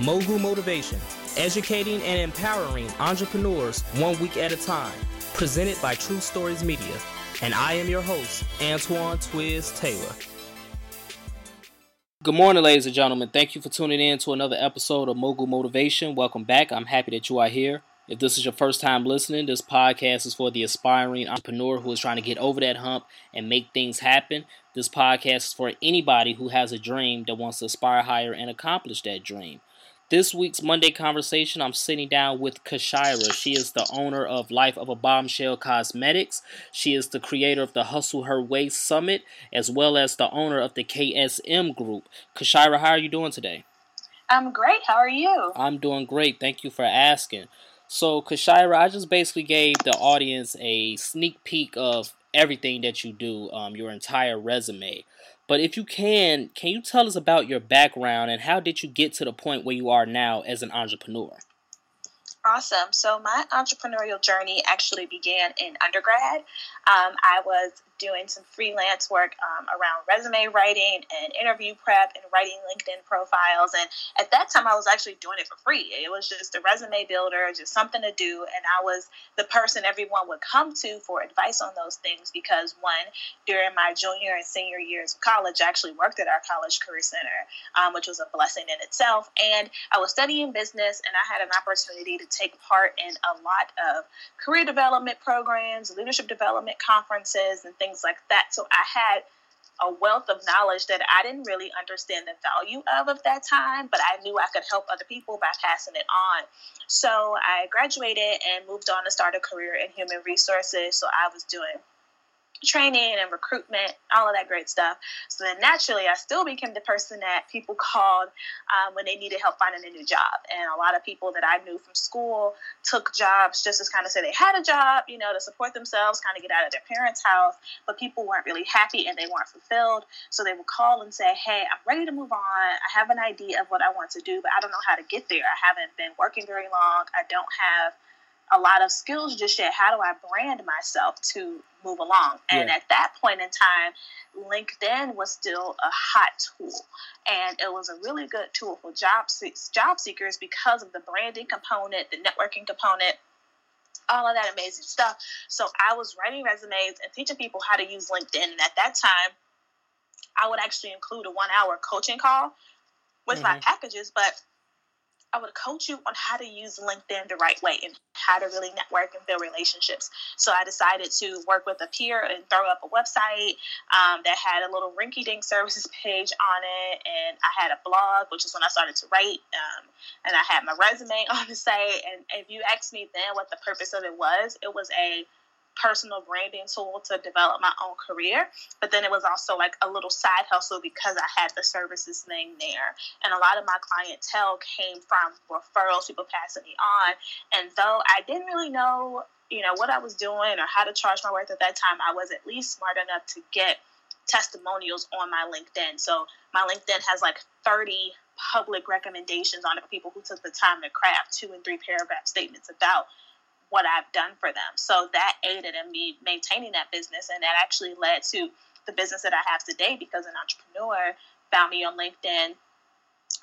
Mogul Motivation, educating and empowering entrepreneurs one week at a time, presented by True Stories Media. And I am your host, Antoine Twiz Taylor. Good morning, ladies and gentlemen. Thank you for tuning in to another episode of Mogul Motivation. Welcome back. I'm happy that you are here. If this is your first time listening, this podcast is for the aspiring entrepreneur who is trying to get over that hump and make things happen. This podcast is for anybody who has a dream that wants to aspire higher and accomplish that dream. This week's Monday conversation, I'm sitting down with Kashira. She is the owner of Life of a Bombshell Cosmetics. She is the creator of the Hustle Her Way Summit, as well as the owner of the KSM Group. Kashira, how are you doing today? I'm great. How are you? I'm doing great. Thank you for asking. So, Kashira, I just basically gave the audience a sneak peek of everything that you do, um, your entire resume. But if you can, can you tell us about your background and how did you get to the point where you are now as an entrepreneur? Awesome. So, my entrepreneurial journey actually began in undergrad. Um, I was doing some freelance work um, around resume writing and interview prep and writing LinkedIn profiles. And at that time, I was actually doing it for free. It was just a resume builder, just something to do. And I was the person everyone would come to for advice on those things because, one, during my junior and senior years of college, I actually worked at our college career center, um, which was a blessing in itself. And I was studying business and I had an opportunity to take part in a lot of career development programs, leadership development conferences, and things things like that. So I had a wealth of knowledge that I didn't really understand the value of at that time, but I knew I could help other people by passing it on. So I graduated and moved on to start a career in human resources. So I was doing training and recruitment, all of that great stuff. So then naturally, I still became the person that people called um, when they needed help finding a new job. And a lot of people that I knew from school took jobs just to kind of say they had a job, you know, to support themselves, kind of get out of their parents' house. But people weren't really happy and they weren't fulfilled. So they would call and say, Hey, I'm ready to move on. I have an idea of what I want to do, but I don't know how to get there. I haven't been working very long. I don't have a lot of skills just yet. How do I brand myself to move along? And yeah. at that point in time, LinkedIn was still a hot tool, and it was a really good tool for job job seekers because of the branding component, the networking component. All of that amazing stuff. So I was writing resumes and teaching people how to use LinkedIn. And at that time, I would actually include a one hour coaching call with mm-hmm. my packages, but I would coach you on how to use LinkedIn the right way and how to really network and build relationships. So I decided to work with a peer and throw up a website um, that had a little rinky dink services page on it. And I had a blog, which is when I started to write. Um, and I had my resume on the site. And if you asked me then what the purpose of it was, it was a personal branding tool to develop my own career. But then it was also like a little side hustle because I had the services thing there. And a lot of my clientele came from referrals, people passing me on. And though I didn't really know, you know, what I was doing or how to charge my worth at that time, I was at least smart enough to get testimonials on my LinkedIn. So my LinkedIn has like 30 public recommendations on the people who took the time to craft two and three paragraph statements about what I've done for them. So that aided in me maintaining that business, and that actually led to the business that I have today because an entrepreneur found me on LinkedIn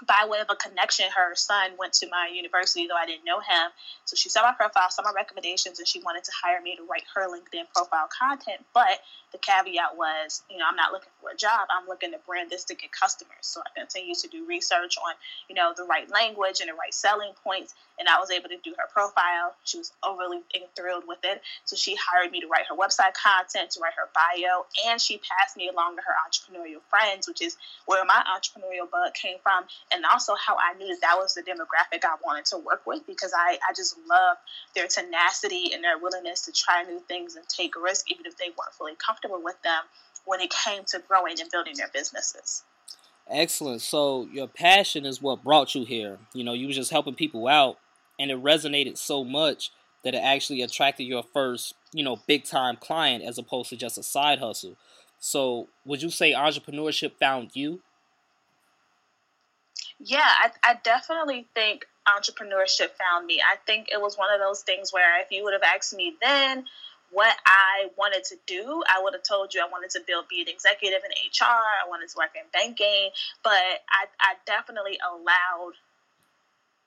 by way of a connection, her son went to my university, though I didn't know him. So she saw my profile, saw my recommendations, and she wanted to hire me to write her LinkedIn profile content. But the caveat was, you know, I'm not looking for a job. I'm looking to brand this to get customers. So I continued to do research on, you know, the right language and the right selling points. And I was able to do her profile. She was overly thrilled with it. So she hired me to write her website content, to write her bio, and she passed me along to her entrepreneurial friends, which is where my entrepreneurial bug came from and also how I knew that that was the demographic I wanted to work with because I, I just love their tenacity and their willingness to try new things and take risks, even if they weren't fully comfortable with them when it came to growing and building their businesses. Excellent. So your passion is what brought you here. You know, you were just helping people out and it resonated so much that it actually attracted your first, you know, big time client as opposed to just a side hustle. So would you say entrepreneurship found you? Yeah, I, I definitely think entrepreneurship found me. I think it was one of those things where if you would have asked me then what I wanted to do, I would have told you I wanted to build, be an executive in HR, I wanted to work in banking, but I, I definitely allowed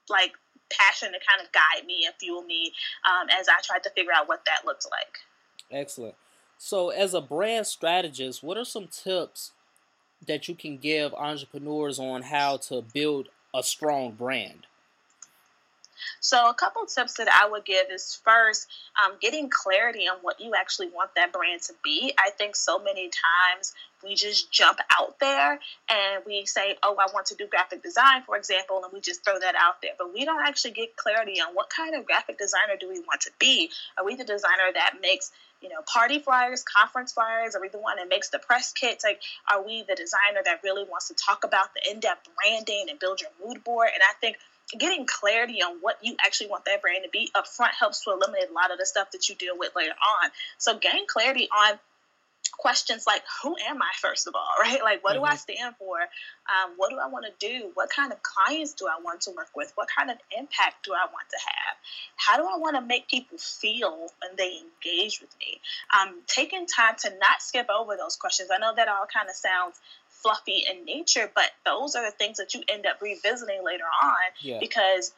like passion to kind of guide me and fuel me um, as I tried to figure out what that looked like. Excellent. So, as a brand strategist, what are some tips that you can give entrepreneurs on how to build a strong brand? So, a couple tips that I would give is first, um, getting clarity on what you actually want that brand to be. I think so many times we just jump out there and we say, oh, I want to do graphic design, for example, and we just throw that out there. But we don't actually get clarity on what kind of graphic designer do we want to be. Are we the designer that makes you know, party flyers, conference flyers? Are we the one that makes the press kits? Like, are we the designer that really wants to talk about the in-depth branding and build your mood board? And I think getting clarity on what you actually want that brand to be up front helps to eliminate a lot of the stuff that you deal with later on. So gain clarity on questions like who am i first of all right like what mm-hmm. do i mm-hmm. stand for um, what do i want to do what kind of clients do i want to work with what kind of impact do i want to have how do i want to make people feel when they engage with me um, taking time to not skip over those questions i know that all kind of sounds fluffy in nature, but those are the things that you end up revisiting later on yeah. because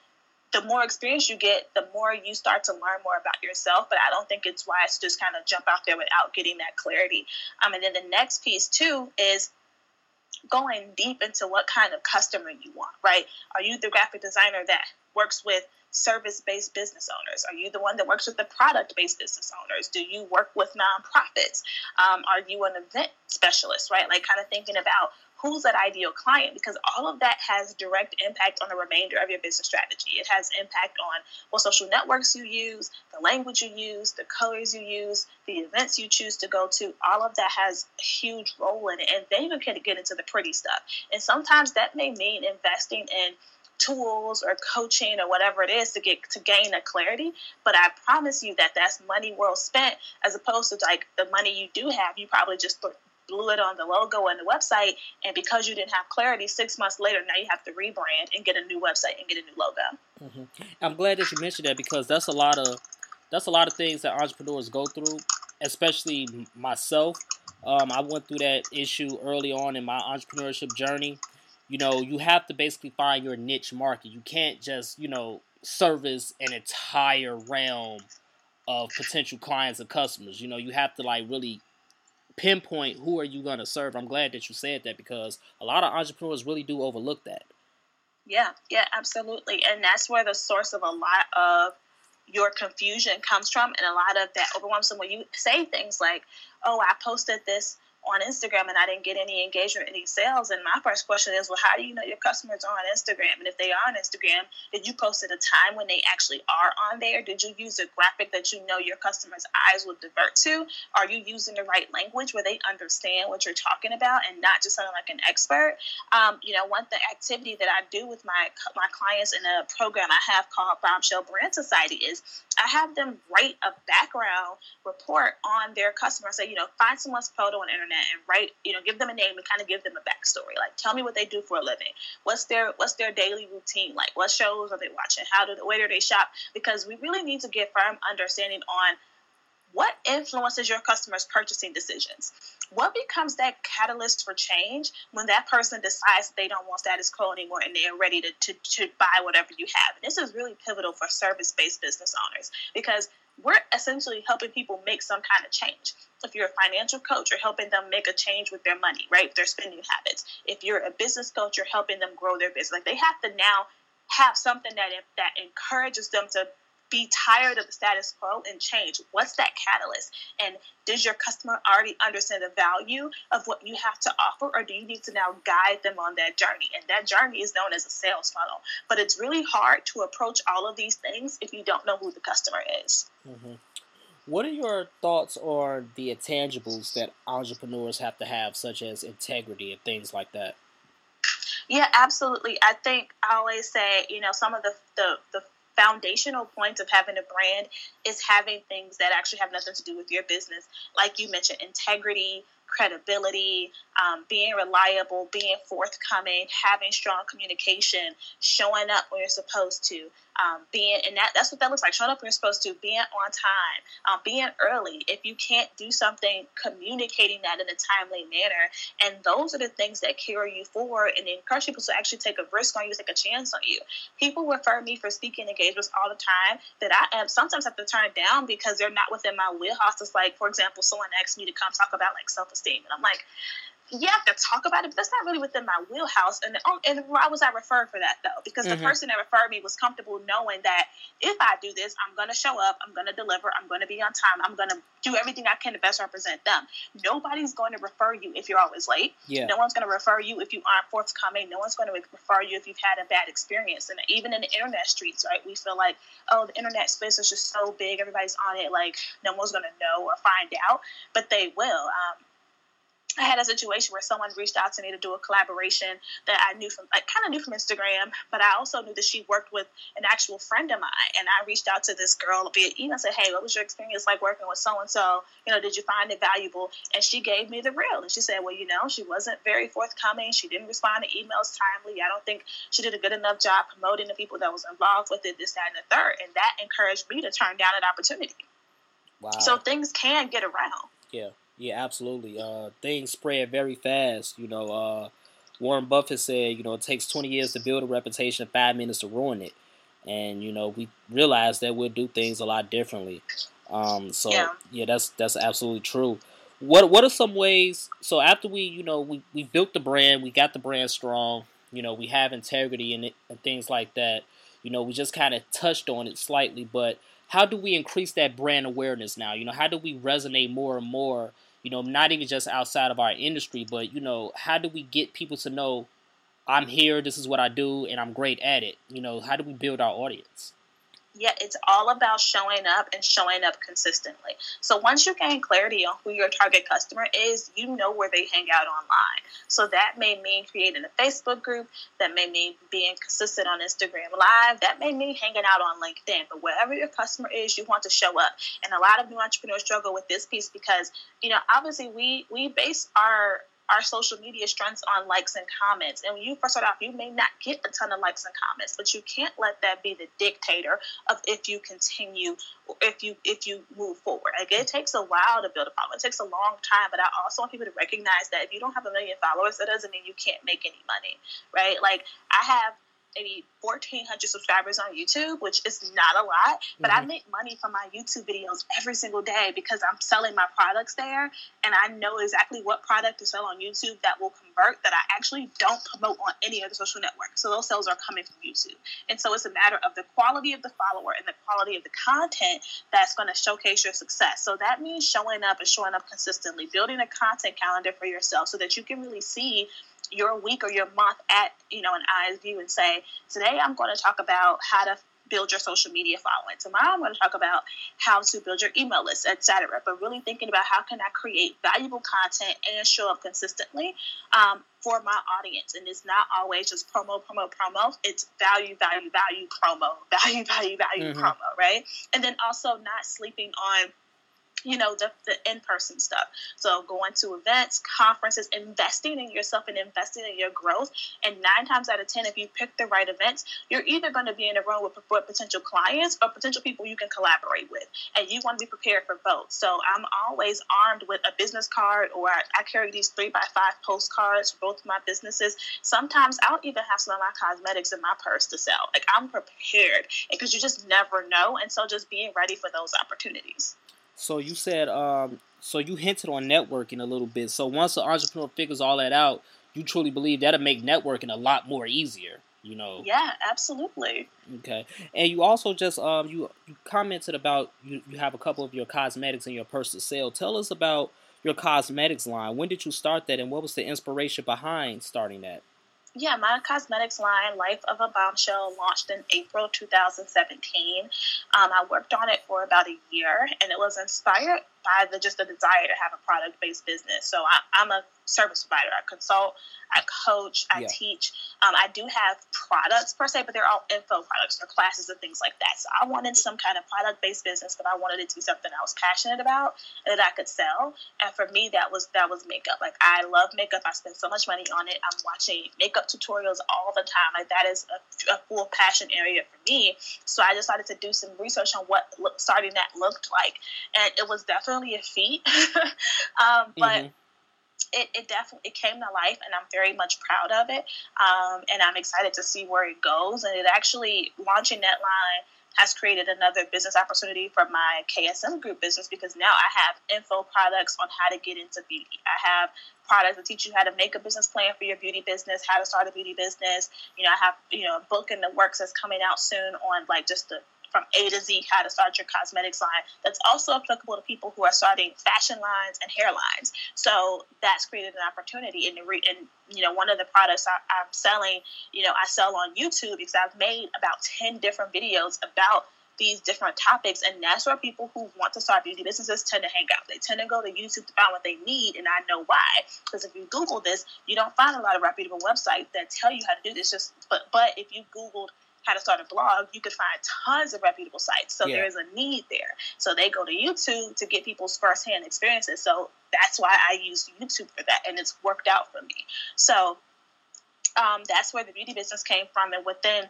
the more experience you get, the more you start to learn more about yourself. But I don't think it's wise to just kind of jump out there without getting that clarity. Um, and then the next piece too is going deep into what kind of customer you want, right? Are you the graphic designer that works with service based business owners? Are you the one that works with the product based business owners? Do you work with nonprofits? Um, are you an event specialist, right? Like, kind of thinking about who's that ideal client because all of that has direct impact on the remainder of your business strategy. It has impact on what social networks you use, the language you use, the colors you use, the events you choose to go to. All of that has a huge role in it. And then you can get into the pretty stuff. And sometimes that may mean investing in tools or coaching or whatever it is to get to gain a clarity but i promise you that that's money well spent as opposed to like the money you do have you probably just blew it on the logo and the website and because you didn't have clarity six months later now you have to rebrand and get a new website and get a new logo mm-hmm. i'm glad that you mentioned that because that's a lot of that's a lot of things that entrepreneurs go through especially myself um, i went through that issue early on in my entrepreneurship journey you know, you have to basically find your niche market. You can't just, you know, service an entire realm of potential clients and customers. You know, you have to like really pinpoint who are you going to serve. I'm glad that you said that because a lot of entrepreneurs really do overlook that. Yeah, yeah, absolutely. And that's where the source of a lot of your confusion comes from and a lot of that overwhelms them when you say things like, oh, I posted this on Instagram and I didn't get any engagement, any sales. And my first question is, well, how do you know your customers are on Instagram? And if they are on Instagram, did you post at a time when they actually are on there? Did you use a graphic that you know your customers' eyes will divert to? Are you using the right language where they understand what you're talking about and not just sounding like an expert? Um, you know, one the activity that I do with my my clients in a program I have called Bombshell Brand Society is I have them write a background report on their customer. Say, you know, find someone's photo on the and write, you know, give them a name and kind of give them a backstory. Like, tell me what they do for a living. What's their What's their daily routine like? What shows are they watching? How do where do they shop? Because we really need to get firm understanding on what influences your customers' purchasing decisions? What becomes that catalyst for change when that person decides they don't want status quo anymore and they're ready to, to, to buy whatever you have? And this is really pivotal for service based business owners because we're essentially helping people make some kind of change. If you're a financial coach, you're helping them make a change with their money, right? Their spending habits. If you're a business coach, you're helping them grow their business. Like they have to now have something that that encourages them to be tired of the status quo and change? What's that catalyst? And does your customer already understand the value of what you have to offer, or do you need to now guide them on that journey? And that journey is known as a sales funnel. But it's really hard to approach all of these things if you don't know who the customer is. Mm-hmm. What are your thoughts on the intangibles that entrepreneurs have to have, such as integrity and things like that? Yeah, absolutely. I think I always say, you know, some of the the, the foundational points of having a brand is having things that actually have nothing to do with your business. Like you mentioned, integrity, credibility, um, being reliable, being forthcoming, having strong communication, showing up when you're supposed to, um, being and that that's what that looks like. Showing up you're supposed to being on time um, being early. If you can't do something communicating that in a timely manner. And those are the things that carry you forward and encourage people to actually take a risk on you take a chance on you. People refer me for speaking engagements all the time that i am sometimes have to turn it down because they're not within my wheelhouse. It's like for example someone asked me to come talk about like self-esteem. And i'm like you have to talk about it, but that's not really within my wheelhouse. And oh, and why was I referred for that though? Because mm-hmm. the person that referred me was comfortable knowing that if I do this, I'm going to show up, I'm going to deliver, I'm going to be on time, I'm going to do everything I can to best represent them. Nobody's going to refer you if you're always late. Yeah. No one's going to refer you if you aren't forthcoming. No one's going to refer you if you've had a bad experience. And even in the internet streets, right, we feel like, oh, the internet space is just so big, everybody's on it, like no one's going to know or find out, but they will. Um, I had a situation where someone reached out to me to do a collaboration that I knew from, like, kind of knew from Instagram, but I also knew that she worked with an actual friend of mine. And I reached out to this girl via email and said, Hey, what was your experience like working with so and so? You know, did you find it valuable? And she gave me the real. And she said, Well, you know, she wasn't very forthcoming. She didn't respond to emails timely. I don't think she did a good enough job promoting the people that was involved with it, this, that, and the third. And that encouraged me to turn down an opportunity. Wow. So things can get around. Yeah. Yeah, absolutely. Uh, things spread very fast. You know, uh, Warren Buffett said, you know, it takes 20 years to build a reputation, five minutes to ruin it. And you know, we realize that we'll do things a lot differently. Um, so yeah. yeah, that's that's absolutely true. What what are some ways? So after we, you know, we, we built the brand, we got the brand strong. You know, we have integrity in it and things like that. You know, we just kind of touched on it slightly, but how do we increase that brand awareness now? You know, how do we resonate more and more you know, not even just outside of our industry, but you know, how do we get people to know I'm here, this is what I do, and I'm great at it? You know, how do we build our audience? Yeah, it's all about showing up and showing up consistently. So once you gain clarity on who your target customer is, you know where they hang out online. So that may mean creating a Facebook group, that may mean being consistent on Instagram Live, that may mean hanging out on LinkedIn. But wherever your customer is, you want to show up. And a lot of new entrepreneurs struggle with this piece because, you know, obviously we we base our our social media strengths on likes and comments. And when you first start off, you may not get a ton of likes and comments, but you can't let that be the dictator of if you continue, if you if you move forward. Like it takes a while to build a following. It takes a long time, but I also want people to recognize that if you don't have a million followers, that doesn't mean you can't make any money, right? Like I have maybe 1,400 subscribers on YouTube, which is not a lot, but mm-hmm. I make money from my YouTube videos every single day because I'm selling my products there and I know exactly what product to sell on YouTube that will convert that I actually don't promote on any other social network. So those sales are coming from YouTube. And so it's a matter of the quality of the follower and the quality of the content that's going to showcase your success. So that means showing up and showing up consistently, building a content calendar for yourself so that you can really see your week or your month at you know an eyes view and say today i'm going to talk about how to build your social media following. Tomorrow i'm going to talk about how to build your email list etc but really thinking about how can i create valuable content and show up consistently um, for my audience. And it's not always just promo promo promo. It's value value value promo. Value value value mm-hmm. promo right? And then also not sleeping on you know the, the in-person stuff. So going to events conferences investing in yourself and investing in your growth. And nine times out of ten if you pick the right events you're either going to be in a room with, with potential clients or potential people you can collaborate with. And you want to be prepared for both. So i'm always armed with a business card or i, carry these three by five postcards for both my businesses. Sometimes i'll even have some of my cosmetics in my purse to sell. Like i'm prepared because you just never know. And so just being ready for those opportunities so you said, um, so you hinted on networking a little bit. So once the entrepreneur figures all that out, you truly believe that'll make networking a lot more easier. You know. Yeah, absolutely. Okay, and you also just um you you commented about you you have a couple of your cosmetics in your personal sale. Tell us about your cosmetics line. When did you start that, and what was the inspiration behind starting that? Yeah, my cosmetics line, Life of a Bombshell, launched in April 2017. Um, I worked on it for about a year, and it was inspired by the just the desire to have a product based business. So I, am a service provider. I consult, I coach, I yeah. teach. Um, I do have products per se, but they're all info products or classes and things like that. So I wanted some kind of product based business, but I wanted it to be something I was passionate about and that I could sell. And for me, that was that was makeup. Like I love makeup. I spend so much money on it. I'm watching makeup tutorials all the time. Like that is a, a full passion area for me. So I decided to do some research on what starting that looked like, and it was definitely a feat. um, but mm-hmm it, it definitely it came to life and i'm very much proud of it um, and i'm excited to see where it goes and it actually launching that line has created another business opportunity for my ksm group business because now i have info products on how to get into beauty i have products that teach you how to make a business plan for your beauty business how to start a beauty business you know i have you know a book in the works that's coming out soon on like just the from A to Z how to start your cosmetics line. That's also applicable to people who are starting fashion lines and hair lines. So that's created an opportunity. And, re- and you know, one of the products I, I'm selling, you know, I sell on YouTube because I've made about 10 different videos about these different topics, and that's where people who want to start beauty businesses tend to hang out. They tend to go to YouTube to find what they need, and I know why. Because if you Google this, you don't find a lot of reputable websites that tell you how to do this. Just but but if you Googled how to start a blog, you could find tons of reputable sites. So yeah. there is a need there. So they go to YouTube to get people's firsthand experiences. So that's why I use YouTube for that, and it's worked out for me. So um, that's where the beauty business came from. And within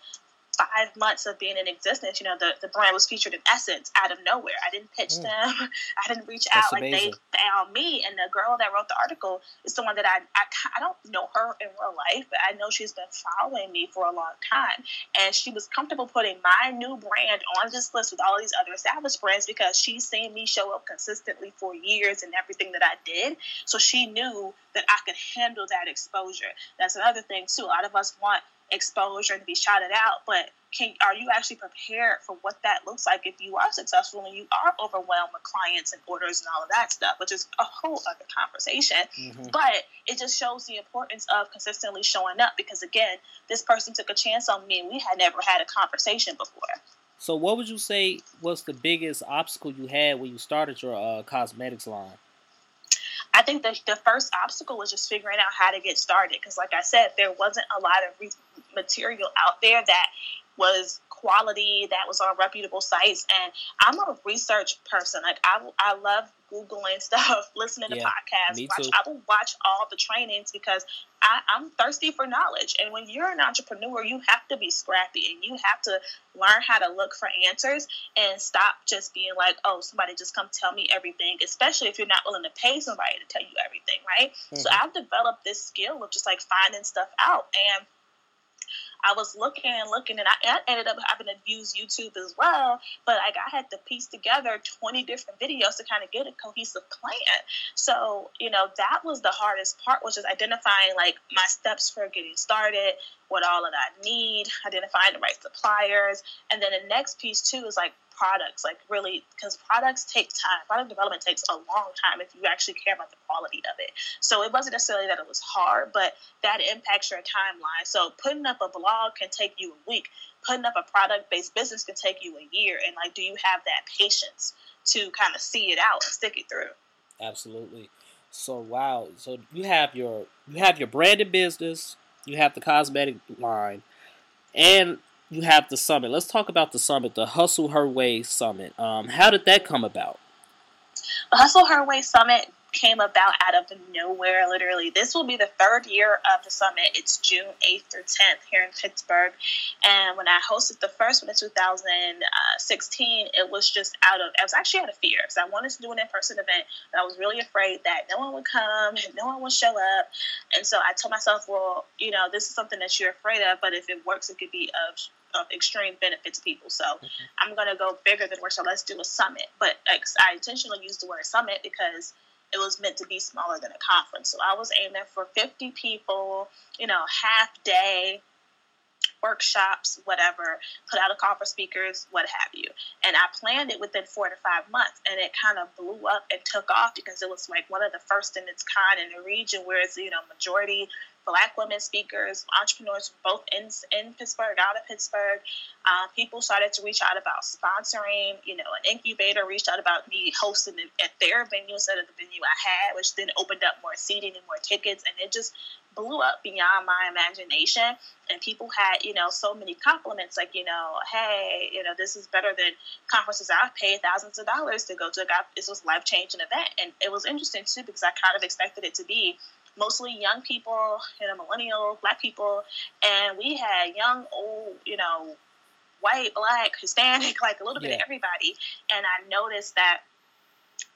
five months of being in existence, you know, the, the brand was featured in Essence out of nowhere. I didn't pitch mm. them. I didn't reach That's out. Amazing. Like they found me. And the girl that wrote the article is the one that I, I, I don't know her in real life, but I know she's been following me for a long time. And she was comfortable putting my new brand on this list with all these other established brands because she's seen me show up consistently for years and everything that I did. So she knew that I could handle that exposure. That's another thing too. A lot of us want exposure to be shouted out, but can are you actually prepared for what that looks like if you are successful and you are overwhelmed with clients and orders and all of that stuff, which is a whole other conversation. Mm-hmm. But it just shows the importance of consistently showing up because again, this person took a chance on me and we had never had a conversation before. So, what would you say was the biggest obstacle you had when you started your uh, cosmetics line? I think the, the first obstacle was just figuring out how to get started. Because, like I said, there wasn't a lot of re- material out there that was quality that was on reputable sites. And i'm a research person. Like i, I love googling stuff listening to yeah, podcasts watch, i will watch all the trainings because I, i'm thirsty for knowledge. And when you're an entrepreneur you have to be scrappy and you have to learn how to look for answers and stop just being like oh somebody just come tell me everything especially if you're not willing to pay somebody to tell you everything right? Mm-hmm. so i've developed this skill of just like finding stuff out. And I was looking and looking, and I ended up having to use YouTube as well. But like I had to piece together 20 different videos to kind of get a cohesive plan. So you know that was the hardest part, was just identifying like my steps for getting started, what all of that need, identifying the right suppliers, and then the next piece too is like products like really because products take time. Product development takes a long time if you actually care about the quality of it. So it wasn't necessarily that it was hard but that impacts your timeline. So putting up a blog can take you a week. Putting up a product based business can take you a year. And like do you have that patience to kind of see it out and stick it through? Absolutely. So wow. So you have your you have your branded business you have the cosmetic line and you have the summit. Let's talk about the summit, the Hustle Her Way Summit. Um, how did that come about? The Hustle Her Way Summit came about out of nowhere, literally. This will be the third year of the summit. It's June 8th through 10th here in Pittsburgh. And when I hosted the first one in 2016, it was just out of, I was actually out of fear because I wanted to do an in person event, but I was really afraid that no one would come no one would show up. And so I told myself, well, you know, this is something that you're afraid of, but if it works, it could be of of extreme benefit to people. So mm-hmm. I'm gonna go bigger than worse. So let's do a summit. But like, I intentionally used the word summit because it was meant to be smaller than a conference. So I was aiming for 50 people, you know, half day workshops, whatever, put out a call for speakers, what have you. And I planned it within four to five months, and it kind of blew up and took off because it was like one of the first in its kind in the region where it's, you know, majority black women speakers, entrepreneurs both in, in Pittsburgh, out of Pittsburgh. Uh, people started to reach out about sponsoring. You know, an incubator reached out about me hosting at their venue instead of the venue I had, which then opened up more seating and more tickets. And it just blew up beyond my imagination. And people had, you know, so many compliments like, you know, hey, you know, this is better than conferences I've paid thousands of dollars to go to. This was life changing event. And it was interesting too because I kind of expected it to be mostly young people, you know, millennial, black people, and we had young, old, you know, white, black, Hispanic, like a little yeah. bit of everybody. And I noticed that,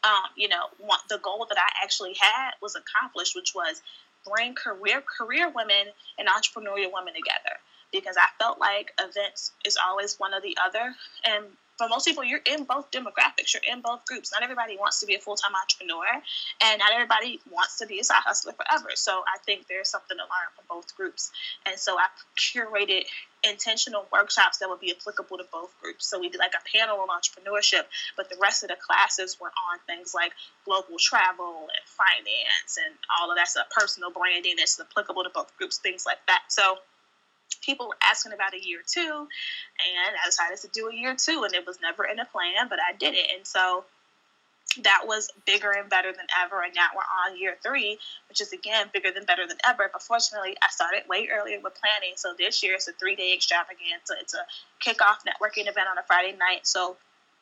um, you know, one, the goal that I actually had was accomplished, which was bring career career women and entrepreneurial women together because I felt like events is always one or the other. And for most people, you're in both demographics, you're in both groups. Not everybody wants to be a full time entrepreneur, and not everybody wants to be a side hustler forever. So I think there's something to learn from both groups. And so I curated intentional workshops that would be applicable to both groups. So we did like a panel on entrepreneurship, but the rest of the classes were on things like global travel and finance and all of that stuff, personal branding that's applicable to both groups, things like that. So people were asking about a year two, and I decided to do a year two, and it was never in a plan, but I did it, and so that was bigger and better than ever. And now we're on year three, which is again bigger than better than ever. But fortunately, I started way earlier with planning. So this year it's a three day extravaganza. It's a kickoff networking event on a Friday night. So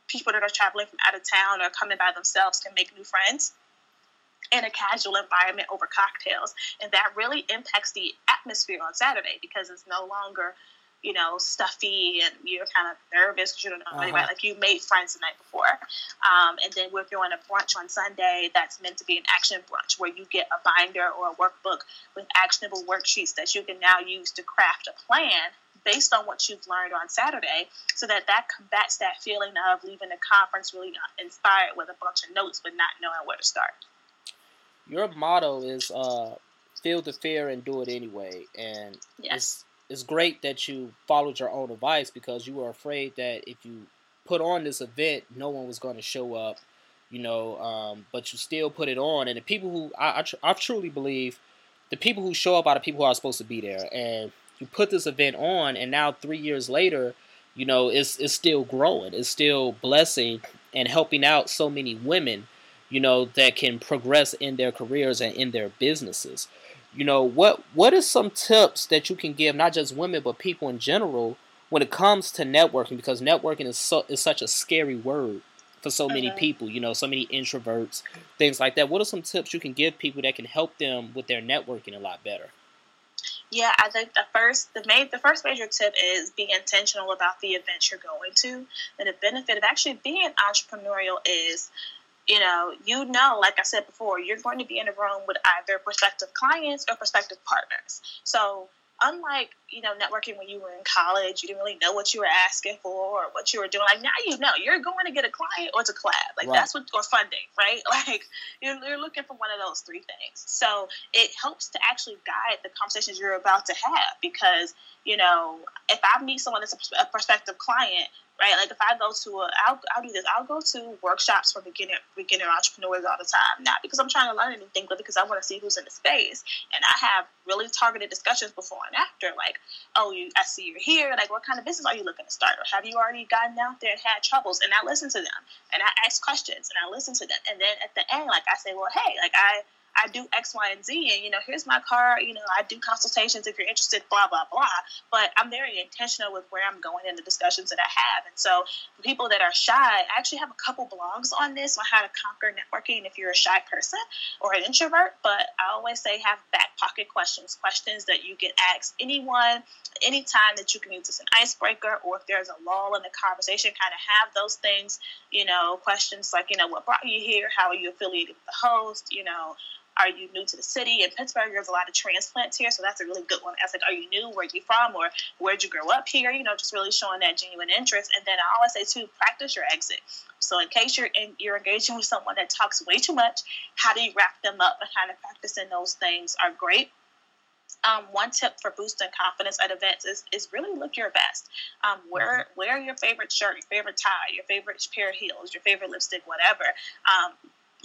people that are traveling from out of town or coming by themselves can make new friends in a casual environment over cocktails. And that really impacts the atmosphere on Saturday because it's no longer, you know, stuffy and you're kind of nervous because you don't know uh-huh. anybody. Like you made friends the night before. Um, and then we're doing a brunch on Sunday that's meant to be an action brunch where you get a binder or a workbook with actionable worksheets that you can now use to craft a plan based on what you've learned on Saturday so that that combats that feeling of leaving the conference really inspired with a bunch of notes but not knowing where to start your motto is uh, feel the fear and do it anyway. And yes. it's it's great that you followed your own advice because you were afraid that if you put on this event, no one was going to show up, you know. Um, but you still put it on, and the people who I I, tr- I truly believe the people who show up are the people who are supposed to be there. And you put this event on, and now three years later, you know, it's it's still growing, it's still blessing and helping out so many women you know, that can progress in their careers and in their businesses. You know, what what is some tips that you can give not just women but people in general when it comes to networking because networking is so is such a scary word for so many uh-huh. people, you know, so many introverts, things like that. What are some tips you can give people that can help them with their networking a lot better? Yeah, I think the first the main the first major tip is being intentional about the event you're going to. And the benefit of actually being entrepreneurial is you know, you know, like I said before, you're going to be in a room with either prospective clients or prospective partners. So unlike you know networking when you were in college you didn't really know what you were asking for or what you were doing like now you know you're going to get a client or it's a collab like right. that's what or funding right like you're, you're looking for one of those three things so it helps to actually guide the conversations you're about to have because you know if i meet someone that's a prospective client right? Like if I go to a, I'll, I'll do this. I'll go to workshops for beginner beginner entrepreneurs all the time, not because I'm trying to learn anything, but because I want to see who's in the space. And I have really targeted discussions before and after, like, oh, you, I see you're here. Like, what kind of business are you looking to start, or have you already gotten out there and had troubles? And I listen to them, and I ask questions, and I listen to them, and then at the end, like I say, well, hey, like I I do X, Y, and Z, and you know, here's my card. You know, I do consultations if you're interested. Blah blah blah. But I'm very intentional with where I'm going in the discussions that I have. And so, people that are shy, I actually have a couple blogs on this on how to conquer networking if you're a shy person or an introvert. But I always say have back pocket questions, questions that you can ask anyone, anytime that you can use as an icebreaker, or if there's a lull in the conversation, kind of have those things. You know, questions like you know what brought you here, how are you affiliated with the host, you know are you new to the city? In Pittsburgh, there's a lot of transplants here, so that's a really good one. Ask like, are you new? Where are you from? Or where'd you grow up here? You know, just really showing that genuine interest. And then I always say too, practice your exit. So in case you're in, you're engaging with someone that talks way too much, how do you wrap them up? And kind of practicing those things are great. Um, one tip for boosting confidence at events is, is really look your best. Um, wear mm-hmm. wear your favorite shirt, your favorite tie, your favorite pair of heels, your favorite lipstick, whatever. Um,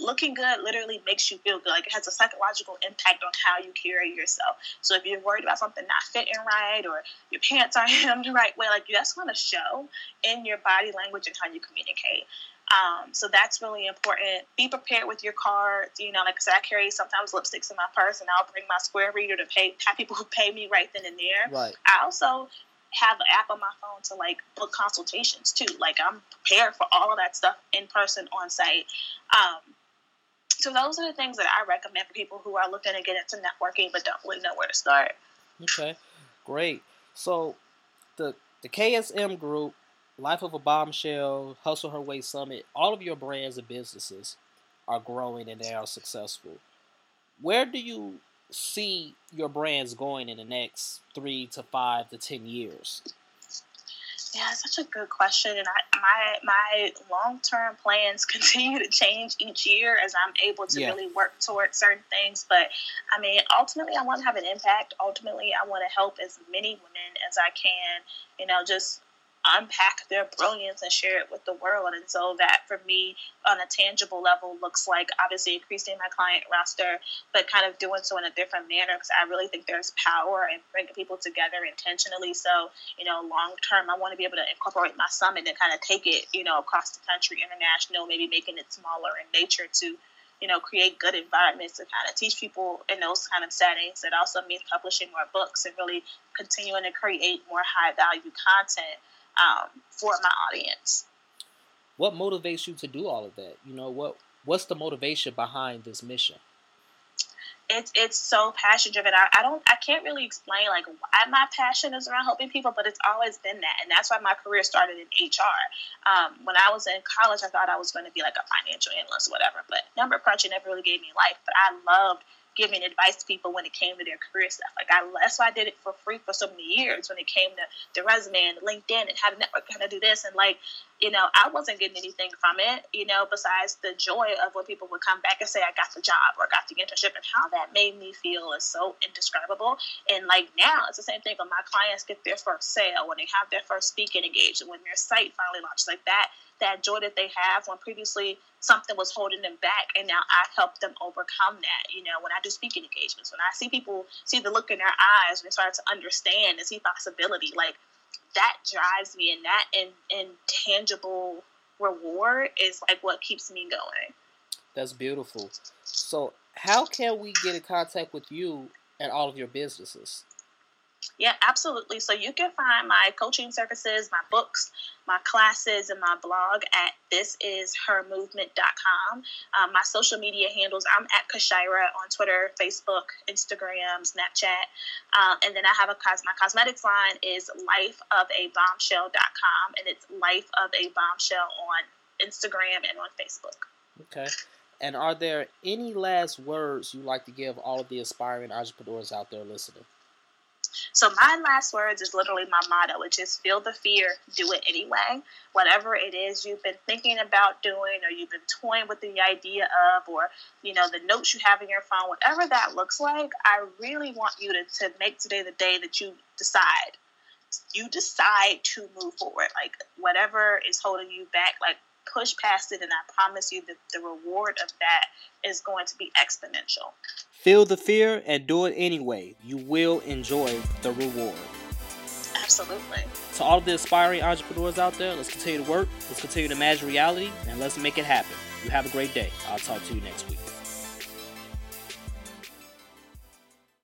looking good literally makes you feel good. Like it has a psychological impact on how you carry yourself. So if you're worried about something not fitting right or your pants aren't hemmed the right way, like you that's going to show in your body language and how you communicate. Um, so that's really important. Be prepared with your cards. You know, like I said, I carry sometimes lipsticks in my purse, and I'll bring my Square reader to pay have people who pay me right then and there. Right. I also have an app on my phone to like book consultations too. Like I'm prepared for all of that stuff in person on site. Um, so those are the things that I recommend for people who are looking to get into networking but don't really know where to start. Okay, great. So the the KSM Group, Life of a Bombshell, Hustle Her Way Summit, all of your brands and businesses are growing and they are successful. Where do you see your brands going in the next three to five to ten years? Yeah, it's such a good question, and I, my my long term plans continue to change each year as I'm able to yeah. really work towards certain things. But I mean, ultimately, I want to have an impact. Ultimately, I want to help as many women as I can. You know, just unpack their brilliance and share it with the world. And so that for me on a tangible level looks like obviously increasing my client roster, but kind of doing so in a different manner because I really think there's power in bringing people together intentionally. So, you know, long term, I want to be able to incorporate my summit and kind of take it, you know, across the country, international, maybe making it smaller in nature to you know, create good environments to kind of teach people in those kind of settings. It also means publishing more books and really continuing to create more high value content um, for my audience. What motivates you to do all of that? You know, what what's the motivation behind this mission? It's it's so passion driven. I, I don't I can't really explain like why my passion is around helping people, but it's always been that, and that's why my career started in HR. Um, when I was in college, I thought I was going to be like a financial analyst or whatever, but number crunching never really gave me life. But I loved giving advice to people when it came to their career stuff. Like I, that's why I did it for free for so many years when it came to the resume and LinkedIn and how to network, how to do this. And like, you know, I wasn't getting anything from it, you know, besides the joy of when people would come back and say, I got the job or got the internship and how that made me feel is so indescribable. And like now it's the same thing when my clients get their first sale, when they have their first speaking engagement, when their site finally launches like that that joy that they have when previously something was holding them back and now I help them overcome that. You know, when I do speaking engagements, when I see people see the look in their eyes they start to understand and see possibility, like that drives me and that in, intangible reward is like what keeps me going. That's beautiful. So how can we get in contact with you and all of your businesses? Yeah, absolutely. So you can find my coaching services, my books, my classes, and my blog at thisishermovement.com. Um, my social media handles, I'm at Kashira on Twitter, Facebook, Instagram, Snapchat. Uh, and then I have a cos- my cosmetics line is lifeofabombshell.com and it's Life of a Bombshell on Instagram and on Facebook. Okay. And are there any last words you'd like to give all of the aspiring entrepreneurs out there listening? So my last words is literally my motto, which is feel the fear, do it anyway. Whatever it is you've been thinking about doing or you've been toying with the idea of or, you know, the notes you have in your phone, whatever that looks like, I really want you to, to make today the day that you decide. You decide to move forward. Like whatever is holding you back, like push past it and I promise you that the reward of that is going to be exponential. Feel the fear and do it anyway. You will enjoy the reward. Absolutely. To all of the aspiring entrepreneurs out there, let's continue to work, let's continue to imagine reality, and let's make it happen. You have a great day. I'll talk to you next week.